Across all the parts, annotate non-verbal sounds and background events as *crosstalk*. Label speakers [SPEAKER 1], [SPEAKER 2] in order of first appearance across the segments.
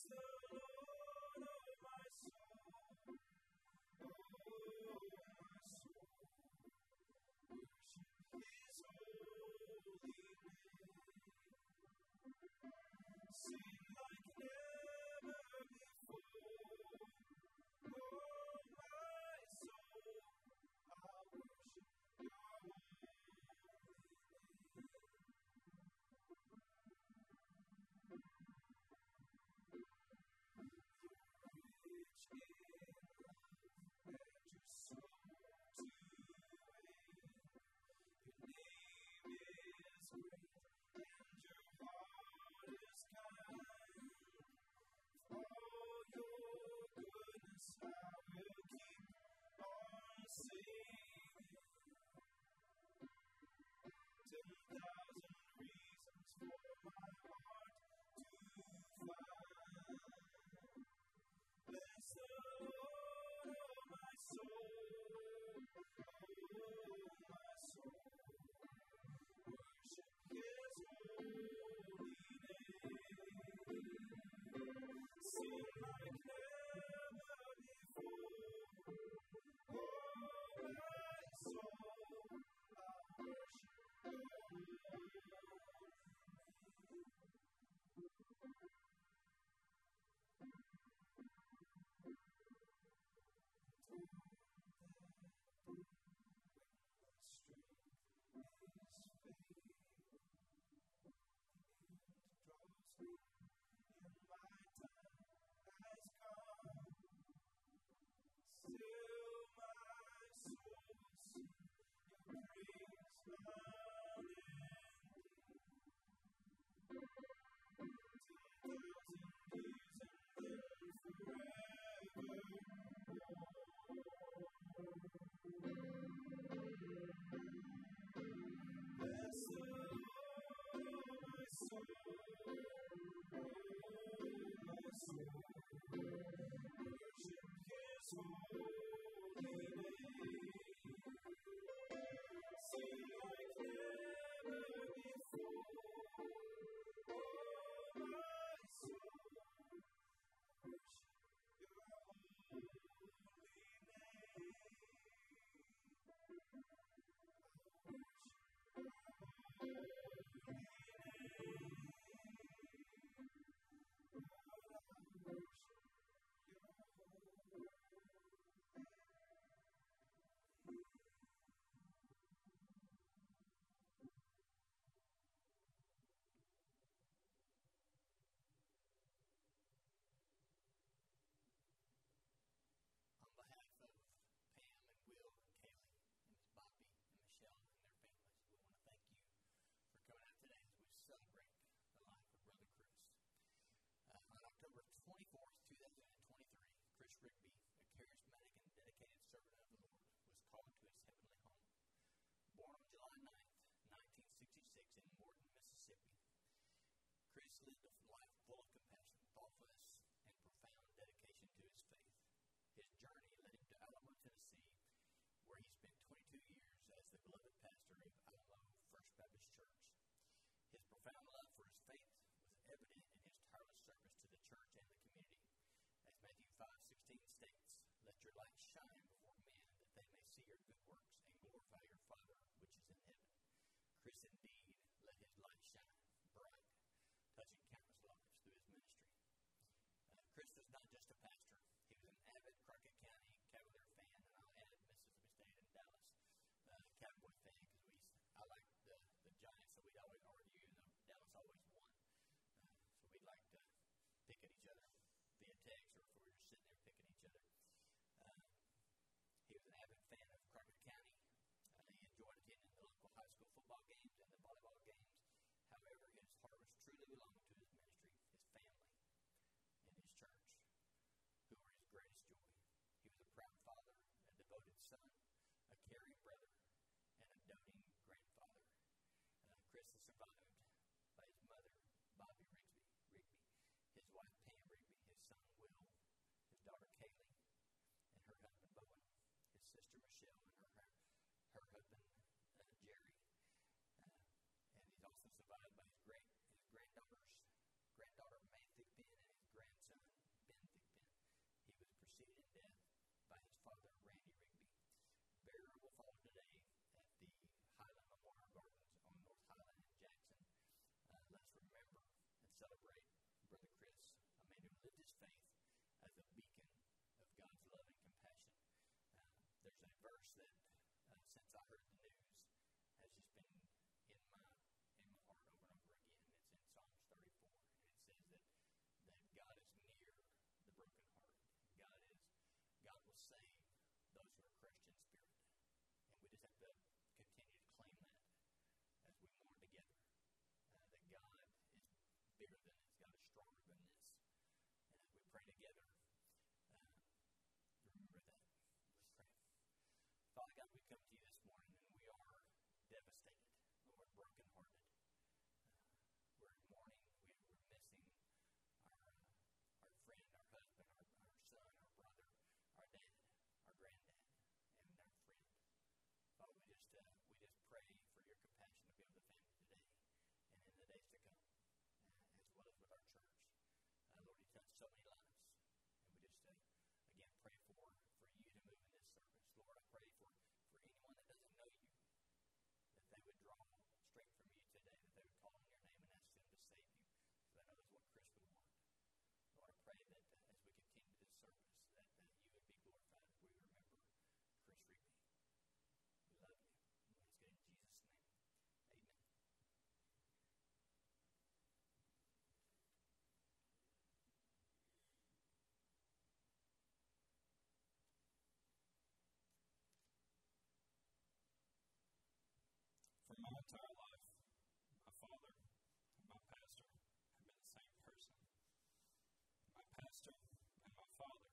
[SPEAKER 1] Thank you. Light shine before men, that they may see your good works and glorify your Father which is in heaven." Chris indeed let his light shine bright, touching countless lives through his ministry. Uh, Chris was not just a pastor; he was an avid Crockett County Cavalier fan, and I'll add Mississippi State and Dallas uh, Cowboy fan because we I like the the Giants, so we'd always argue, and Dallas always won. Uh, so we'd like to pick at each other via text, or if we were just sitting there picking each other. Uh, he was an avid fan of Crockett County. Uh, he enjoyed attending the local high school football games and the volleyball games. However, his heart was truly belonging to his ministry, his family, and his church, who were his greatest joy. He was a proud father, a devoted son, a caring brother, and a doting grandfather. Uh, Chris is survived by his mother, Bobby Rigsby, Rigby, his wife, Pam Rigby, his son, Will, his daughter, Kaylee, and her husband, Bowen, his sister, Michelle, and her, her, her husband, uh, Jerry. Uh, and he's also survived by his great his granddaughters, granddaughter, May Thigpen, and his grandson, Ben Thigpen. He was preceded in death by his father, Randy Rigby. Burial will follow today at the Highland Memorial Gardens on North Highland in Jackson. Uh, let's remember and celebrate Brother Chris, a man who lived his faith as a beacon of God's love and compassion. Uh, there's a verse that, uh, since I heard the news, has just been in my in my heart over and over again. It's in Psalms 34, and it says that that God is near the brokenhearted. God is God will save those who are crushed in spirit, and we just have to continue to claim that as we mourn together. Uh, that God is bigger than this. God is stronger than this. And as we pray together, uh, remember that. Let's pray. Father God, we come to you this morning and we are devastated. Lord, brokenhearted. Uh, we're in mourning. We, we're missing our, uh, our friend, our husband, our, our son, our brother, our dad, our granddad, and our friend. Father, we just, uh, we just pray for your compassion to be with the family today and in the days to come, uh, as well as with our church. Uh, Lord, you touched so many lives. And we just, uh, again, pray for, for you to move in this service. Lord, I pray for, for anyone that doesn't know you, that they would draw strength from you today, that they would call on your name and ask them to save you. Because I know that's what Chris would want. Lord, I pray that uh, as we continue this service, that, that you would be glorified as we remember Chris Rigby. We love you. We ask it in Jesus' name. Amen.
[SPEAKER 2] For my entire life, my father and my pastor have been the same person. My pastor and my father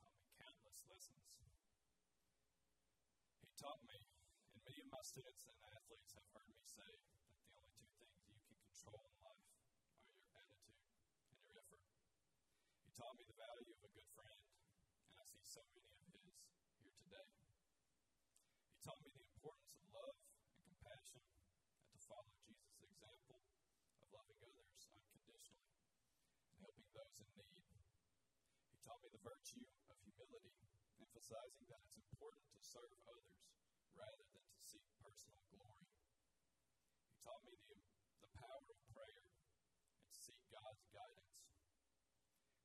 [SPEAKER 2] taught me countless lessons. He taught me, and many of my students and athletes have heard me say that the only two things you can control in life are your attitude and your effort. He taught me the value of a good friend, and I see so many of his here today. He taught me the importance of love and compassion and to follow Jesus' example of loving others unconditionally and helping those in need. He taught me the virtue of humility, emphasizing that it's important to serve others rather than to seek personal glory. He taught me the, the power of prayer and to seek God's guidance.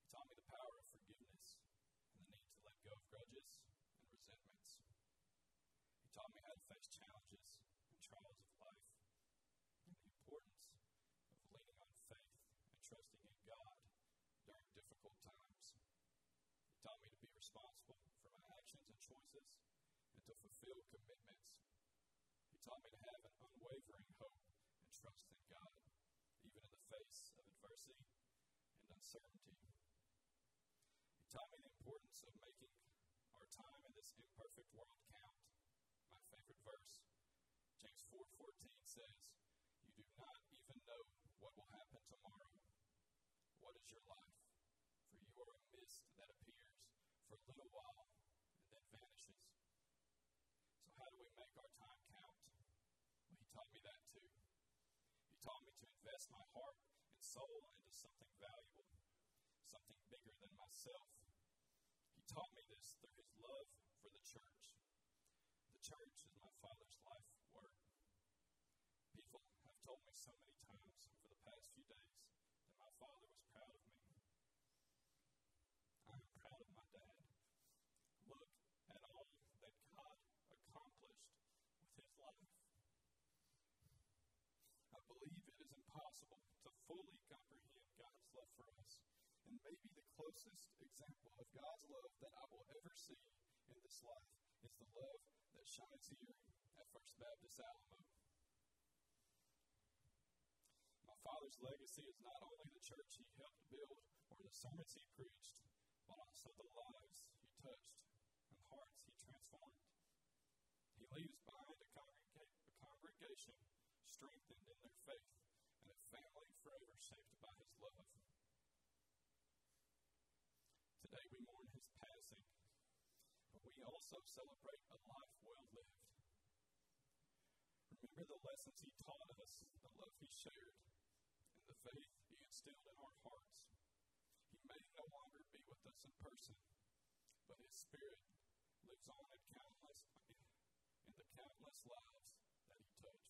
[SPEAKER 2] He taught me the power of forgiveness and the need to let go of grudges and resentments. He taught me how to face challenges and trials of life and the importance of leaning on faith and trusting in God during difficult times. He taught me to be responsible for my actions and choices and to fulfill commitments. He taught me to have an unwavering hope and trust in God, even in the face of adversity and uncertainty. He taught me the importance of perfect world count. My favorite verse, James 4:14 says, "You do not even know what will happen tomorrow. What is your life? For you are a mist that appears for a little while and then vanishes." So how do we make our time count? Well, he taught me that too. He taught me to invest my heart and soul into something valuable, something bigger than myself. He taught me this through his love for the church. The church is my Father's life work. People have told me so many times over the past few days that my father was proud of me. I am proud of my dad. Look at all that God accomplished with his life. I believe it is impossible fully comprehend God's love for us. And maybe the closest example of God's love that I will ever see in this life is the love that shines here at First Baptist Alamo. My father's legacy is not only the church he helped build or the sermons he preached, but also the lives he touched and hearts he transformed. He leaves behind a, congrega- a congregation strengthened in their faith and a family forever shaped by his love. Today we mourn his passing, but we also celebrate a life well lived. Remember the lessons he taught us, the love he shared, and the faith he instilled in our hearts. He may no longer be with us in person, but his spirit lives on in countless in the countless lives that he touched.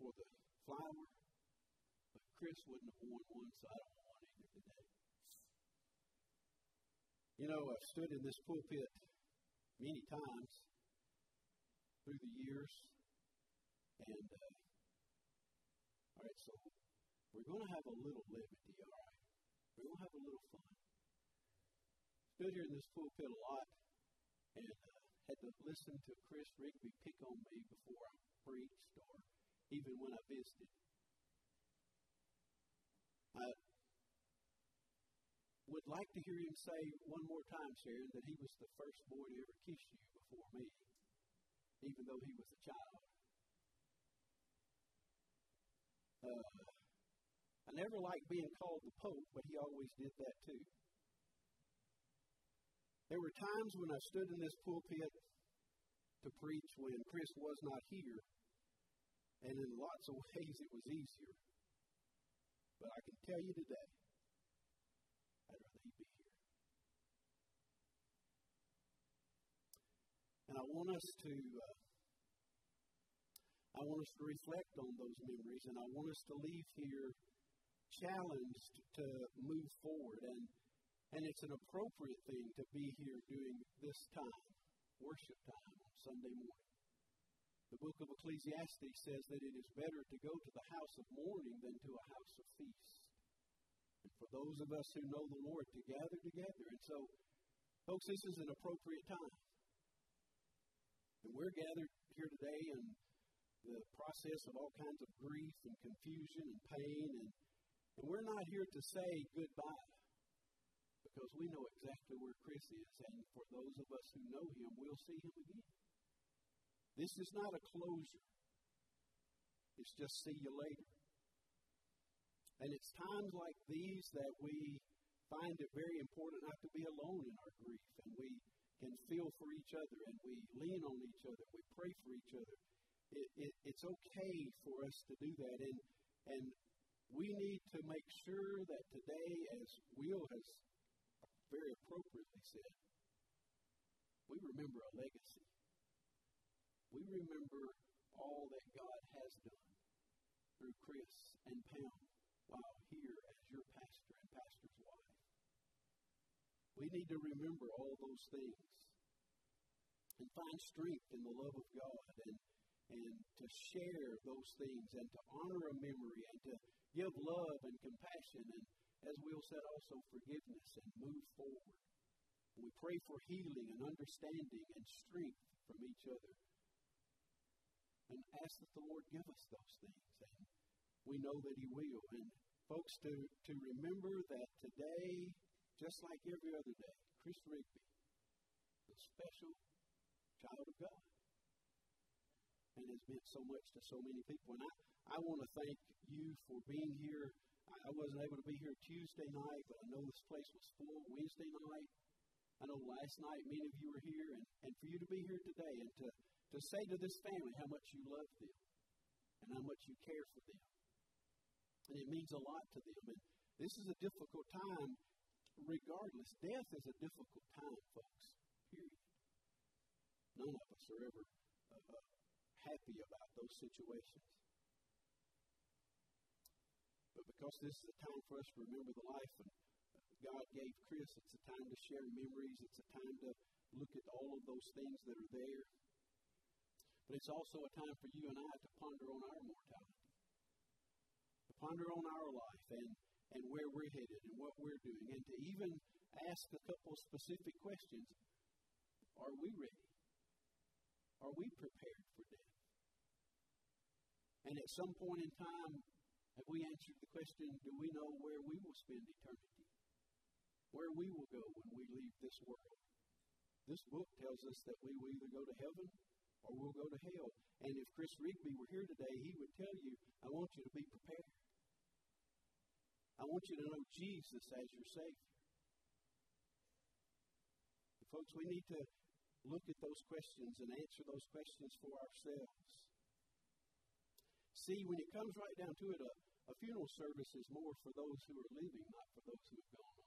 [SPEAKER 3] For the flower, but Chris wouldn't have worn one, so I don't want either today. You know, I've stood in this pulpit many times through the years, and uh, all right, so we're going to have a little levity, all right? We're going to have a little fun. Stood here in this pulpit a lot and uh, had to listen to Chris Rigby pick on me before I preached or even when I visited. I would like to hear him say one more time, Sharon, that he was the first boy to ever kiss you before me, even though he was a child. Uh, I never liked being called the Pope, but he always did that too. There were times when I stood in this pulpit to preach when Chris was not here, and in lots of *laughs* ways it was easier. But I can tell you today, I'd rather he be here. And I want us to. Uh, I want us to reflect on those memories, and I want us to leave here challenged to move forward. And, and it's an appropriate thing to be here doing this time, worship time on Sunday morning. The book of Ecclesiastes says that it is better to go to the house of mourning than to a house of feast. And for those of us who know the Lord, to gather together. And so, folks, this is an appropriate time. And we're gathered here today in the process of all kinds of grief and confusion and pain and and we're not here to say goodbye because we know exactly where Chris is. And for those of us who know him, we'll see him again. This is not a closure, it's just see you later. And it's times like these that we find it very important not to be alone in our grief. And we can feel for each other and we lean on each other. We pray for each other. It, it, it's okay for us to do that. And, and we need to make sure that today, as Will has very appropriately said, we remember a legacy. We remember all that God has done through Chris and Pam while here as your pastor and pastor's wife. We need to remember all those things and find strength in the love of God and, and to share those things and to honor a memory and to give love and compassion and, as Will said, also forgiveness and move forward. We pray for healing and understanding and strength from each other. And ask that the Lord give us those things. And we know that He will. And folks, to, to remember that today, just like every other day, Chris Rigby, a special child of God, and has meant so much to so many people. And I, I want to thank you for being here. I wasn't able to be here Tuesday night, but I know this place was full Wednesday night. I know last night many of you were here, and, and for you to be here today and to, to say to this family how much you love them and how much you care for them. And it means a lot to them. And this is a difficult time, regardless. Death is a difficult time, folks, period. None of us are ever uh, uh, happy about those situations. But because this is a time for us to remember the life and God gave Chris, it's a time to share memories. It's a time to look at all of those things that are there. But it's also a time for you and I to ponder on our mortality, to ponder on our life and, and where we're headed and what we're doing, and to even ask a couple specific questions. Are we ready? Are we prepared for death? And at some point in time, have we answered the question, do we know where we will spend eternity? Where we will go when we leave this world? This book tells us that we will either go to heaven or we'll go to hell. And if Chris Rigby were here today, he would tell you, I want you to be prepared. I want you to know Jesus as your Savior. Folks, we need to look at those questions and answer those questions for ourselves. See, when it comes right down to it, a, a funeral service is more for those who are living, not for those who have gone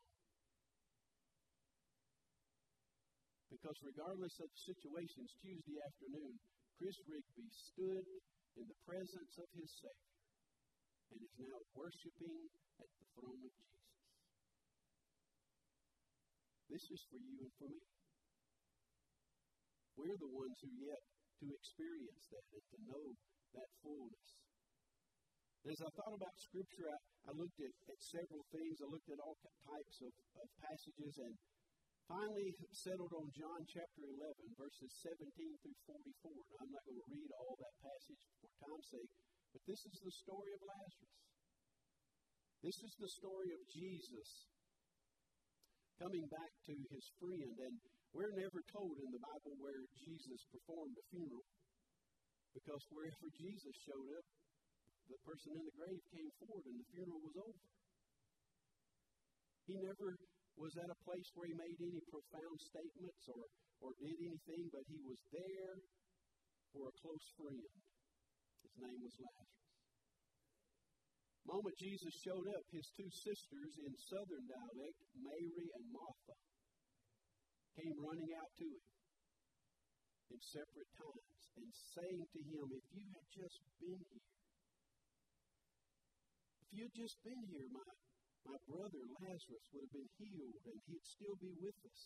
[SPEAKER 3] Because regardless of situations, Tuesday afternoon, Chris Rigby stood in the presence of his Savior and is now worshiping at the throne of Jesus. This is for you and for me. We're the ones who yet to experience that and to know that fullness. as I thought about Scripture, I, I looked at, at several things. I looked at all types of, of passages and finally settled on John chapter 11, verses 17 through 44. Now, I'm not going to read all that passage for time's sake, but this is the story of Lazarus. This is the story of Jesus coming back to his friend. And we're never told in the Bible where Jesus performed a funeral because wherever Jesus showed up, the person in the grave came forward and the funeral was over. He never was at a place where he made any profound statements or, or did anything, but he was there for a close friend. His name was Lazarus. The moment Jesus showed up, his two sisters in southern dialect, Mary and Martha, came running out to him in separate times and saying to him, If you had just been here, if you had just been here, my my brother Lazarus would have been healed and he'd still be with us.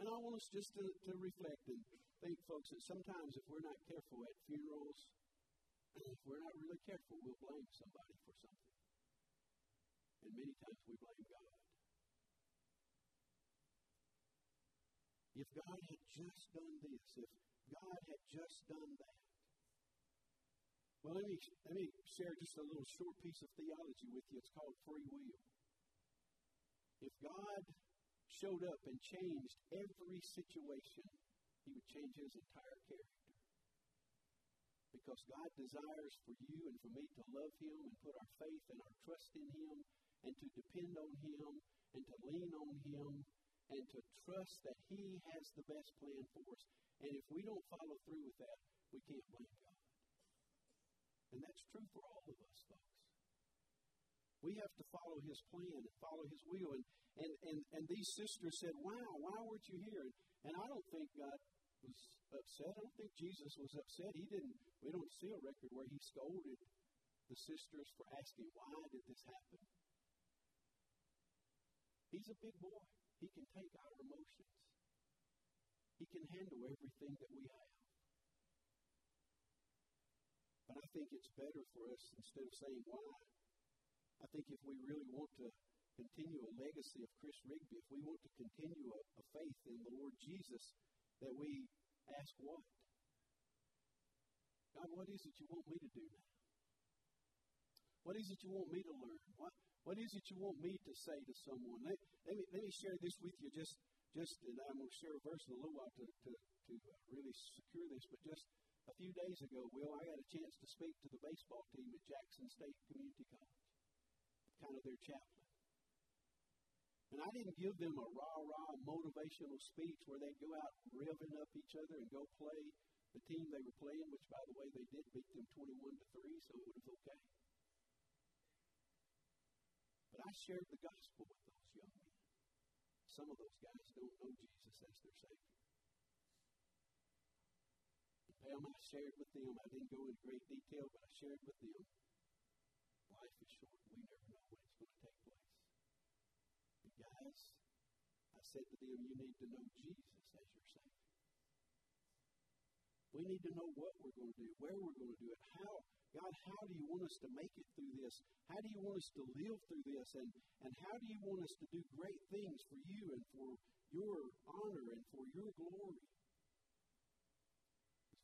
[SPEAKER 3] And I want us just to, to reflect and think, folks, that sometimes if we're not careful at funerals, if *clears throat* we're not really careful, we'll blame somebody for something. And many times we blame God. If God had just done this, if God had just done that, well, let me, let me share just a little short piece of theology with you. It's called free will. If God showed up and changed every situation, he would change his entire character. Because God desires for you and for me to love him and put our faith and our trust in him and to depend on him and to lean on him and to trust that he has the best plan for us. And if we don't follow through with that, we can't blame. And that's true for all of us, folks. We have to follow his plan and follow his will. And, and, and, and these sisters said, Wow, why weren't you here? And, and I don't think God was upset. I don't think Jesus was upset. He didn't, we don't see a record where he scolded the sisters for asking, Why did this happen? He's a big boy. He can take our emotions. He can handle everything that we have. But I think it's better for us, instead of saying why, I think if we really want to continue a legacy of Chris Rigby, if we want to continue a, a faith in the Lord Jesus, that we ask what? God, what is it you want me to do now? What is it you want me to learn? What, what is it you want me to say to someone? Let, let, me, let me share this with you just, just and I'm going to share a verse in a little while to, to, to uh, really secure this, but just a few days ago, Will, I got a chance to speak to the baseball team at Jackson State Community College, kind of their chaplain. And I didn't give them a rah rah motivational speech where they'd go out revving up each other and go play the team they were playing, which, by the way, they did beat them 21 to 3, so it was okay. But I shared the gospel with those young men. Some of those guys don't know Jesus as their Savior them. I shared with them. I didn't go into great detail, but I shared with them. Life is short. We never know when it's going to take place. But guys, I said to them, you need to know Jesus as your Savior. We need to know what we're going to do, where we're going to do it, how. God, how do you want us to make it through this? How do you want us to live through this? And, and how do you want us to do great things for you and for your honor and for your glory?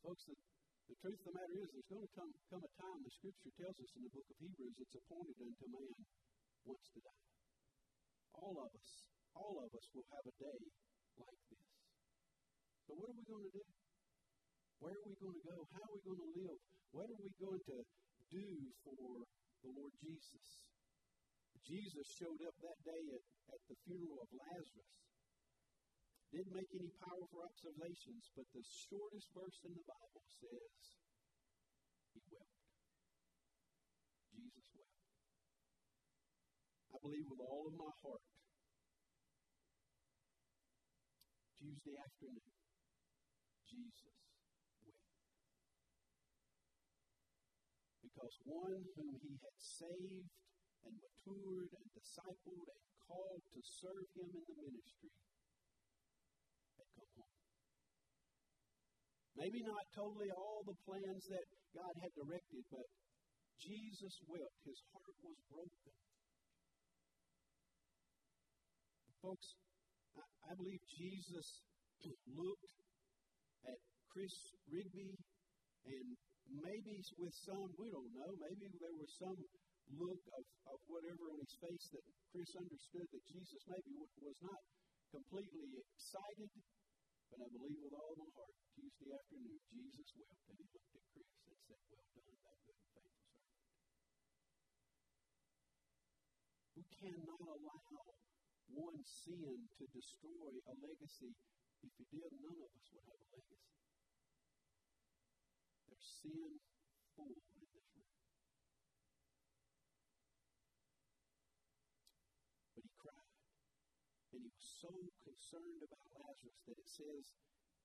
[SPEAKER 3] Folks, the, the truth of the matter is, there's going to come, come a time, the scripture tells us in the book of Hebrews, it's appointed unto man once to die. All of us, all of us will have a day like this. So, what are we going to do? Where are we going to go? How are we going to live? What are we going to do for the Lord Jesus? Jesus showed up that day at, at the funeral of Lazarus didn't make any powerful observations, but the shortest verse in the Bible says, He wept. Jesus wept. I believe with all of my heart, Tuesday afternoon, Jesus wept. Because one whom He had saved and matured and discipled and called to serve Him in the ministry Maybe not totally all the plans that God had directed, but Jesus wept. His heart was broken. Folks, I, I believe Jesus *clears throat* looked at Chris Rigby and maybe with some, we don't know, maybe there was some look of, of whatever on his face that Chris understood that Jesus maybe was not completely excited, but I believe with all my heart, Tuesday afternoon, Jesus wept and he looked at Chris and said, Well done, thou good and faithful servant. We cannot allow one sin to destroy a legacy. If it did, none of us would have a legacy. There's sin full in this room. But he cried. And he was so concerned about Lazarus that it says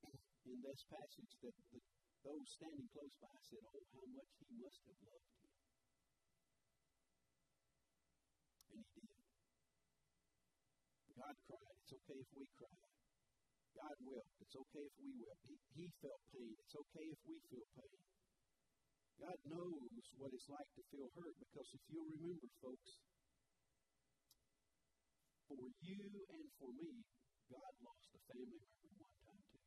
[SPEAKER 3] *clears throat* in this passage that the, those standing close by said, Oh, how much he must have loved him. And he did. God cried. It's okay if we cry. God wept. It's okay if we wept. He, he felt pain. It's okay if we feel pain. God knows what it's like to feel hurt because if you'll remember, folks, for you and for me, God lost a family member one time too.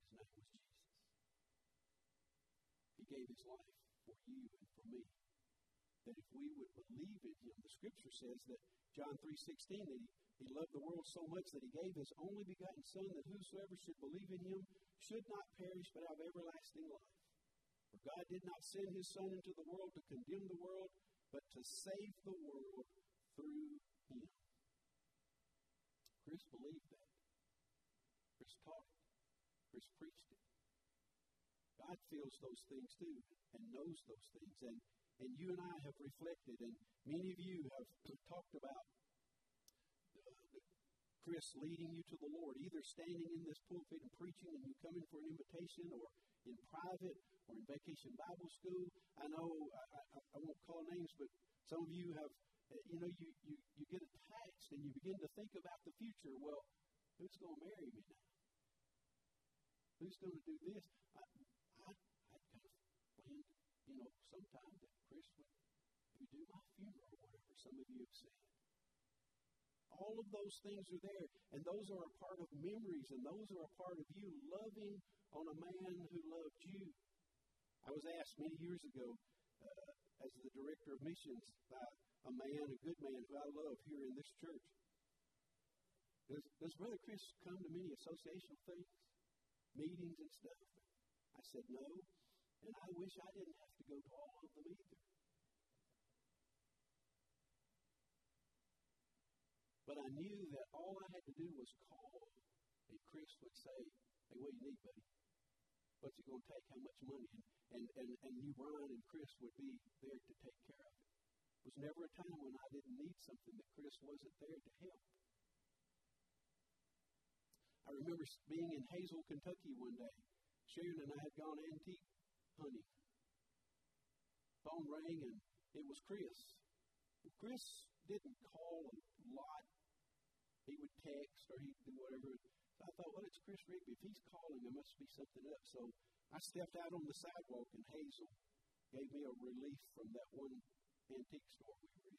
[SPEAKER 3] His name was Jesus. He gave his life for you and for me. That if we would believe in him, the scripture says that John 3.16, that he, he loved the world so much that he gave his only begotten Son, that whosoever should believe in him should not perish but have everlasting life. For God did not send his Son into the world to condemn the world, but to save the world through him. Chris believed that. Chris taught it. Chris preached it. God feels those things too and knows those things. And, and you and I have reflected, and many of you have *clears throat* talked about uh, Chris leading you to the Lord, either standing in this pulpit and preaching and you come in for an invitation or in private or in vacation Bible school. I know I, I, I won't call names, but some of you have, you know, you, you, you get attached and you begin to think about the future. Well, who's going to marry me now? Who's going to do this? I, I, I kind of planned, you know, sometime that Chris would maybe do my funeral or whatever some of you have said. All of those things are there, and those are a part of memories, and those are a part of you loving on a man who loved you. I was asked many years ago, uh, as the director of missions, by a man, a good man who I love here in this church. Does, does Brother Chris come to many associational things, meetings and stuff? I said no, and I wish I didn't have to go to all of them either. But I knew that all I had to do was call, and Chris would say, Hey, what do you need, buddy? What's it going to take? How much money? And, and, and, and you, Brian, and Chris would be there to take care of was never a time when I didn't need something that Chris wasn't there to help. I remember being in Hazel, Kentucky one day. Sharon and I had gone antique hunting. Phone rang and it was Chris. Chris didn't call a lot. He would text or he'd do whatever. So I thought, well, it's Chris Rigby. If he's calling, there must be something up. So I stepped out on the sidewalk in Hazel, gave me a relief from that one antique store we were in.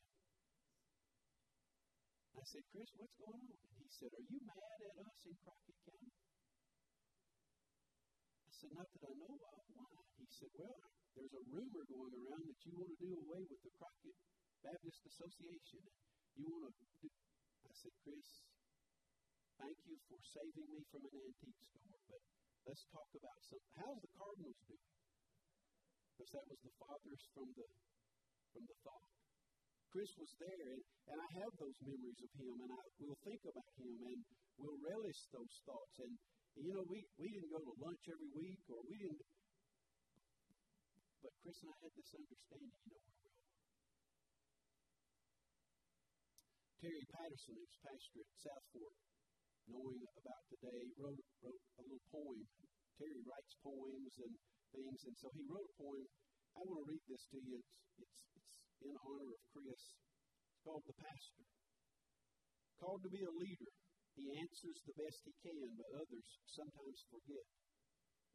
[SPEAKER 3] I said, Chris, what's going on? And he said, Are you mad at us in Crockett County? I said, Not that I know of. Why? He said, Well, there's a rumor going around that you want to do away with the Crockett Baptist Association. You want to do. I said, Chris, thank you for saving me from an antique store, but let's talk about something. How's the Cardinals doing? Because that was the fathers from the from the thought. Chris was there, and, and I have those memories of him, and I will think about him, and we'll relish those thoughts. And, and you know, we, we didn't go to lunch every week, or we didn't. But Chris and I had this understanding, you know where we are. Terry Patterson, who's pastor at South Fork, knowing about today, wrote, wrote a little poem. Terry writes poems and things, and so he wrote a poem. I want to read this to you. It's, it's, it's in honor of Chris. It's called The Pastor. Called to be a leader, he answers the best he can, but others sometimes forget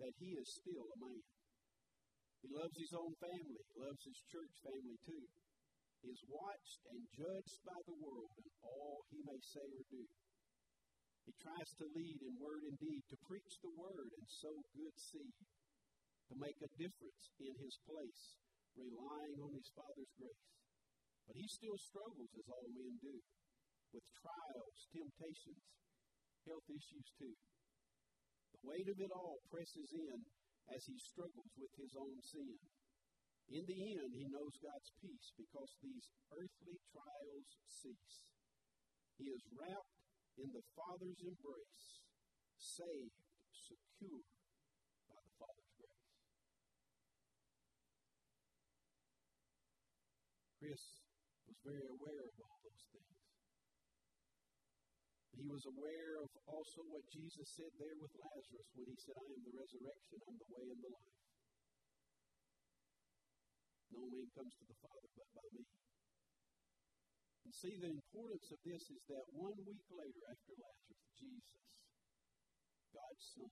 [SPEAKER 3] that he is still a man. He loves his own family, loves his church family too. He is watched and judged by the world in all he may say or do. He tries to lead in word and deed, to preach the word and sow good seed, to make a difference in his place, relying on his Father's grace. But he still struggles, as all men do, with trials, temptations, health issues too. The weight of it all presses in as he struggles with his own sin. In the end, he knows God's peace because these earthly trials cease. He is wrapped in the Father's embrace, saved, secure by the Father's grace. Chris was very aware of all those things. He was aware of also what Jesus said there with Lazarus when he said, I am the resurrection, I'm the way and the life. No man comes to the Father but by me. And see, the importance of this is that one week later after Lazarus, Jesus, God's Son,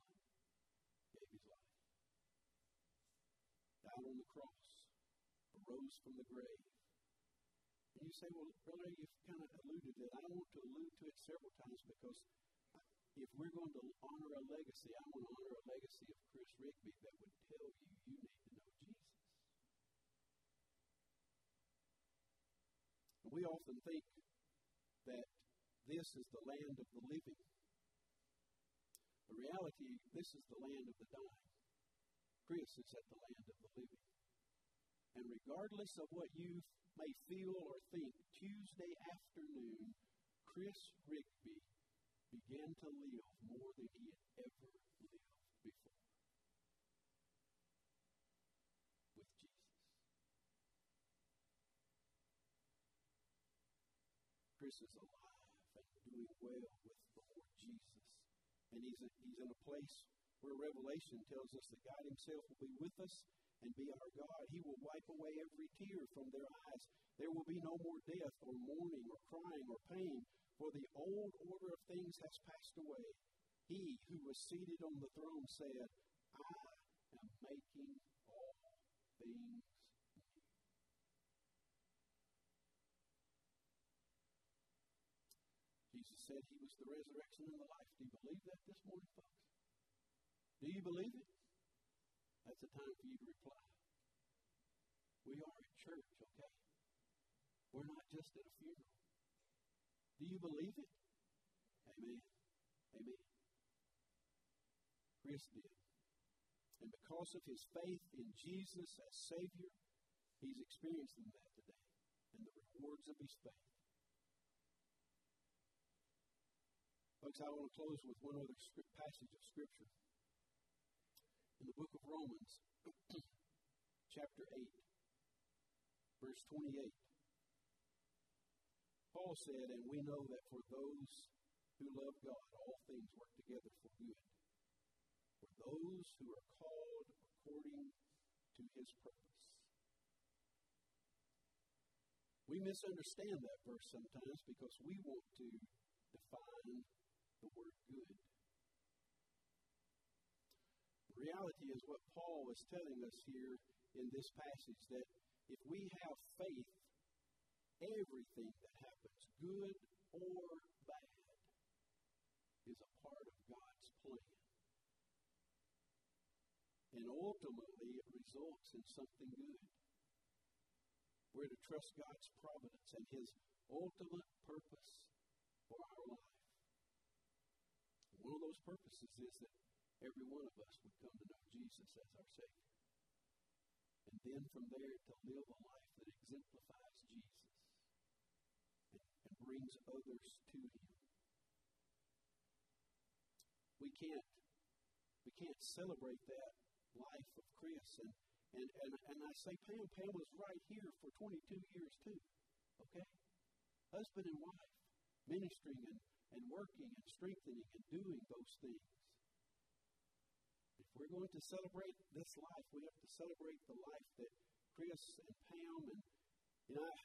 [SPEAKER 3] gave his life. Died on the cross, arose from the grave. And you say, well, brother, you've kind of alluded to it. I want to allude to it several times because uh, if we're going to honor a legacy, I want to honor a legacy of Chris Rigby that would tell you you need to know Jesus. We often think that this is the land of the living. The reality, this is the land of the dying. Chris is at the land of the living. And regardless of what you may feel or think, Tuesday afternoon, Chris Rigby began to live more than he had ever lived before. With Jesus. Chris is alive and doing well with the Lord Jesus. And he's, a, he's in a place where Revelation tells us that God Himself will be with us and be our God. He will wipe away every tear from their eyes. There will be no more death or mourning or crying or pain, for the old order of things has passed away. He who was seated on the throne said, I am making all things new. Jesus said he was the resurrection and the life. Do you believe that this morning, folks? Do you believe it? That's a time for you to reply. We are at church, okay? We're not just at a funeral. Do you believe it? Amen. Amen. Chris did. And because of his faith in Jesus as Savior, he's experiencing that today and the rewards of his faith. Folks, I want to close with one other passage of Scripture in the book of Romans, *clears throat* chapter 8, verse 28. Paul said, And we know that for those who love God, all things work together for good. For those who are called according to his purpose. We misunderstand that verse sometimes because we want to define the word good reality is what Paul was telling us here in this passage that if we have faith, everything that happens, good or bad, is a part of God's plan. And ultimately, it results in something good. We're to trust God's providence and His ultimate purpose for our life. One of those purposes is that every one of us would come to know Jesus as our Savior. And then from there to live a life that exemplifies Jesus and, and brings others to Him. We can't we can't celebrate that life of Chris and and, and, and I say Pam, Pam was right here for 22 years too. Okay? Husband and wife, ministering and, and working and strengthening and doing those things we're going to celebrate this life, we have to celebrate the life that Chris and Pam, and you know, I,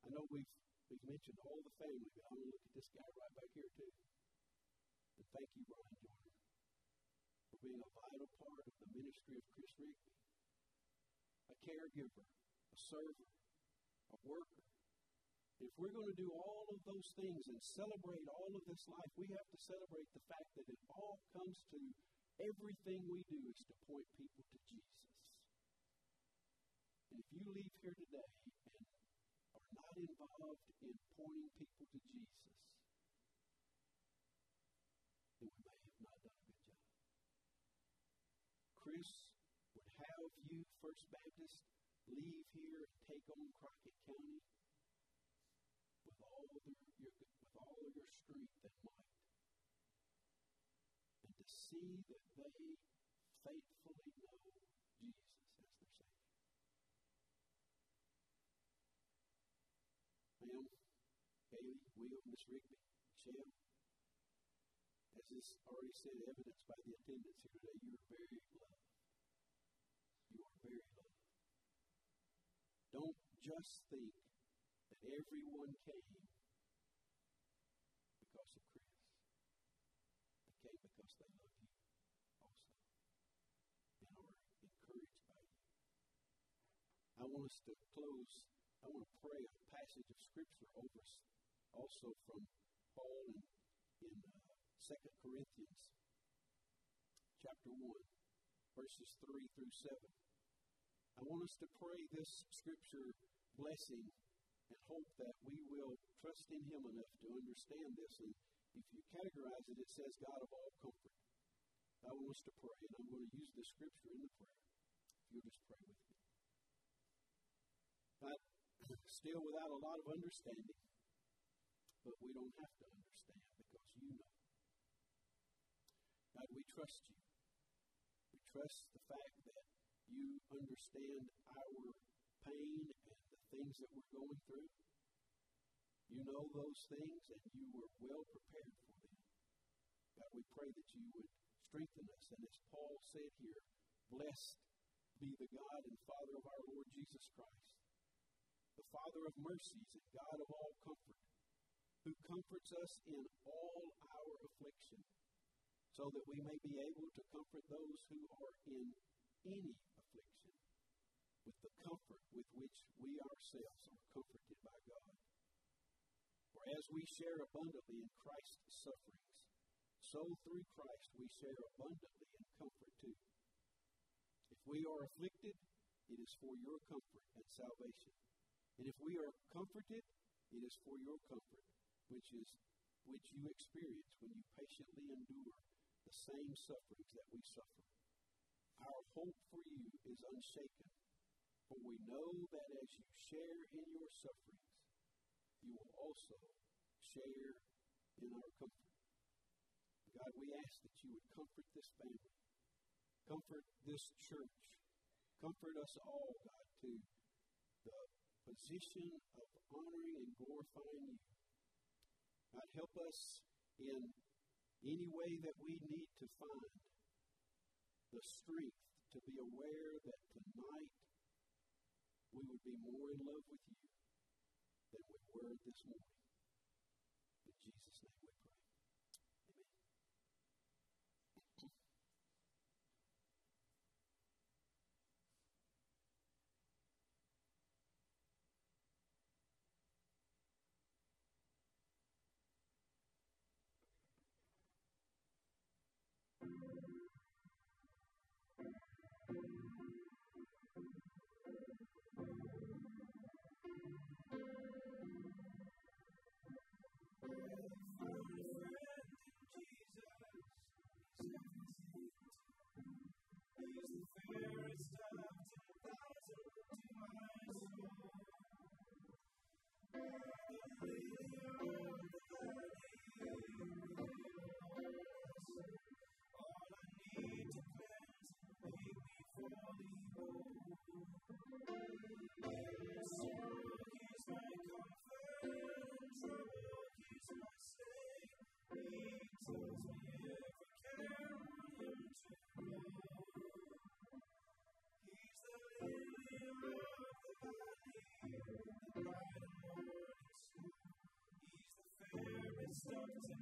[SPEAKER 3] I know we've we've mentioned all the family, but I'm gonna look at this guy right back here too. And thank you, Brian Jordan, for being a vital part of the ministry of Chris Rigby. A caregiver, a server, a worker. If we're going to do all of those things and celebrate all of this life, we have to celebrate the fact that it all comes to everything we do is to point people to Jesus. And if you leave here today and are not involved in pointing people to Jesus, then we may have not done a good job. Chris would have you, First Baptist, leave here and take on Crockett County with all their, your, with all your strength and might, see that they faithfully know Jesus as their Savior. Ma'am, Haley, Will, Miss Rigby, Michelle, as is already said, evidenced by the attendance here today, you are very loved. You are very loved. Don't just think that everyone came because of Chris. They came because they love you also and are encouraged by you. I want us to close. I want to pray a passage of Scripture over us also from Paul in, in uh, 2 Corinthians chapter 1, verses 3 through 7. I want us to pray this Scripture blessing and hope that we will trust in Him enough to understand this. And if you categorize it, it says God of all comfort. I want us to pray, and I'm going to use the Scripture in the prayer. If you'll just pray with me. Still without a lot of understanding, but we don't have to understand because you know. God, we trust you. We trust the fact that you understand our pain and the things that we're going through. You know those things and you were well prepared for them. God, we pray that you would strengthen us. And as Paul said here, blessed be the God and Father of our Lord Jesus Christ, the Father of mercies and God of all comfort, who comforts us in all our affliction, so that we may be able to comfort those who are in any affliction with the comfort with which we ourselves are comforted by God. For as we share abundantly in Christ's sufferings, so through Christ we share abundantly in comfort too. If we are afflicted, it is for your comfort and salvation. And if we are comforted, it is for your comfort, which is which you experience when you patiently endure the same sufferings that we suffer. Our hope for you is unshaken, for we know that as you share in your sufferings, you will also share in our comfort. God, we ask that you would comfort this family, comfort this church, comfort us all, God, position of honoring and glorifying you. God, help us in any way that we need to find the strength to be aware that tonight we would be more in love with you than we were this morning. In Jesus' name in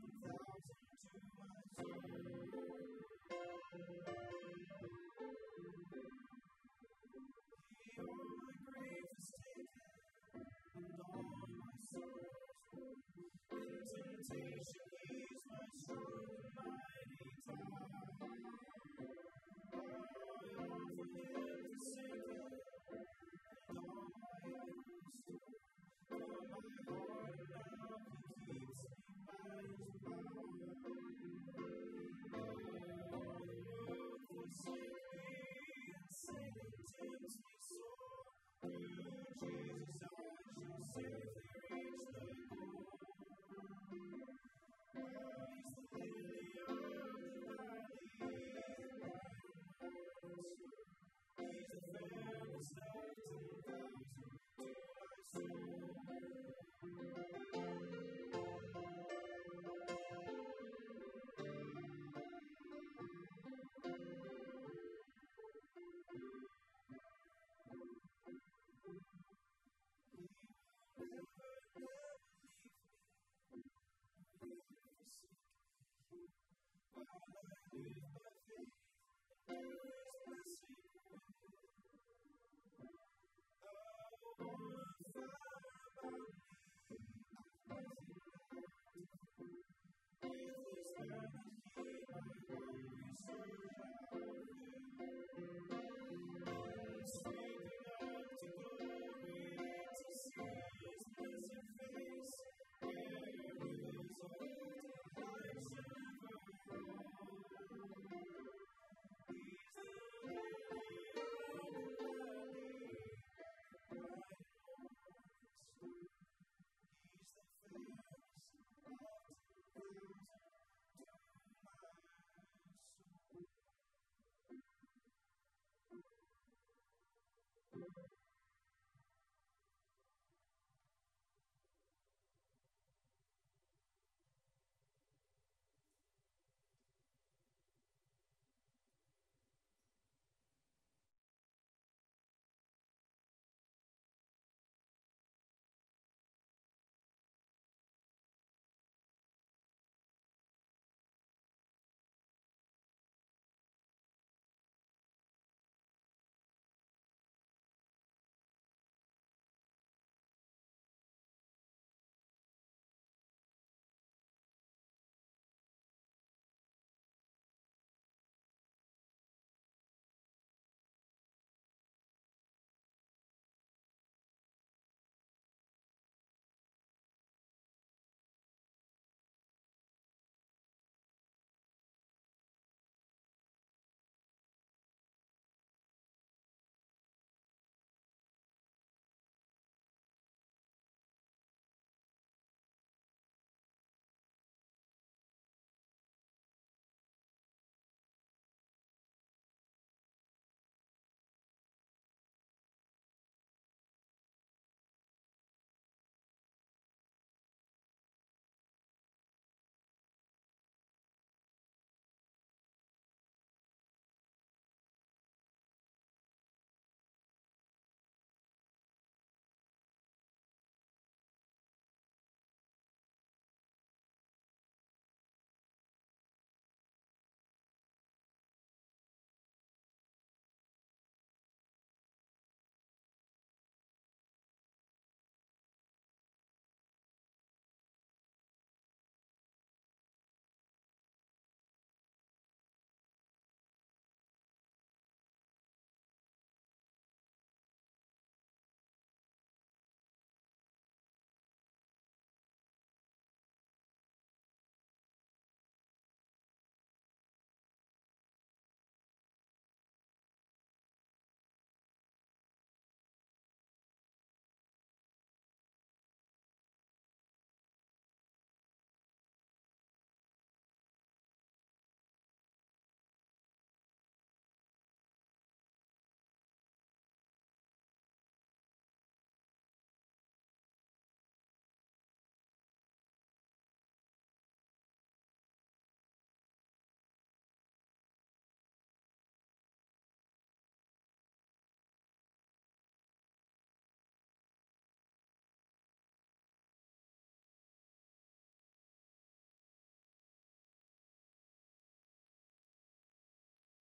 [SPEAKER 3] Spirit.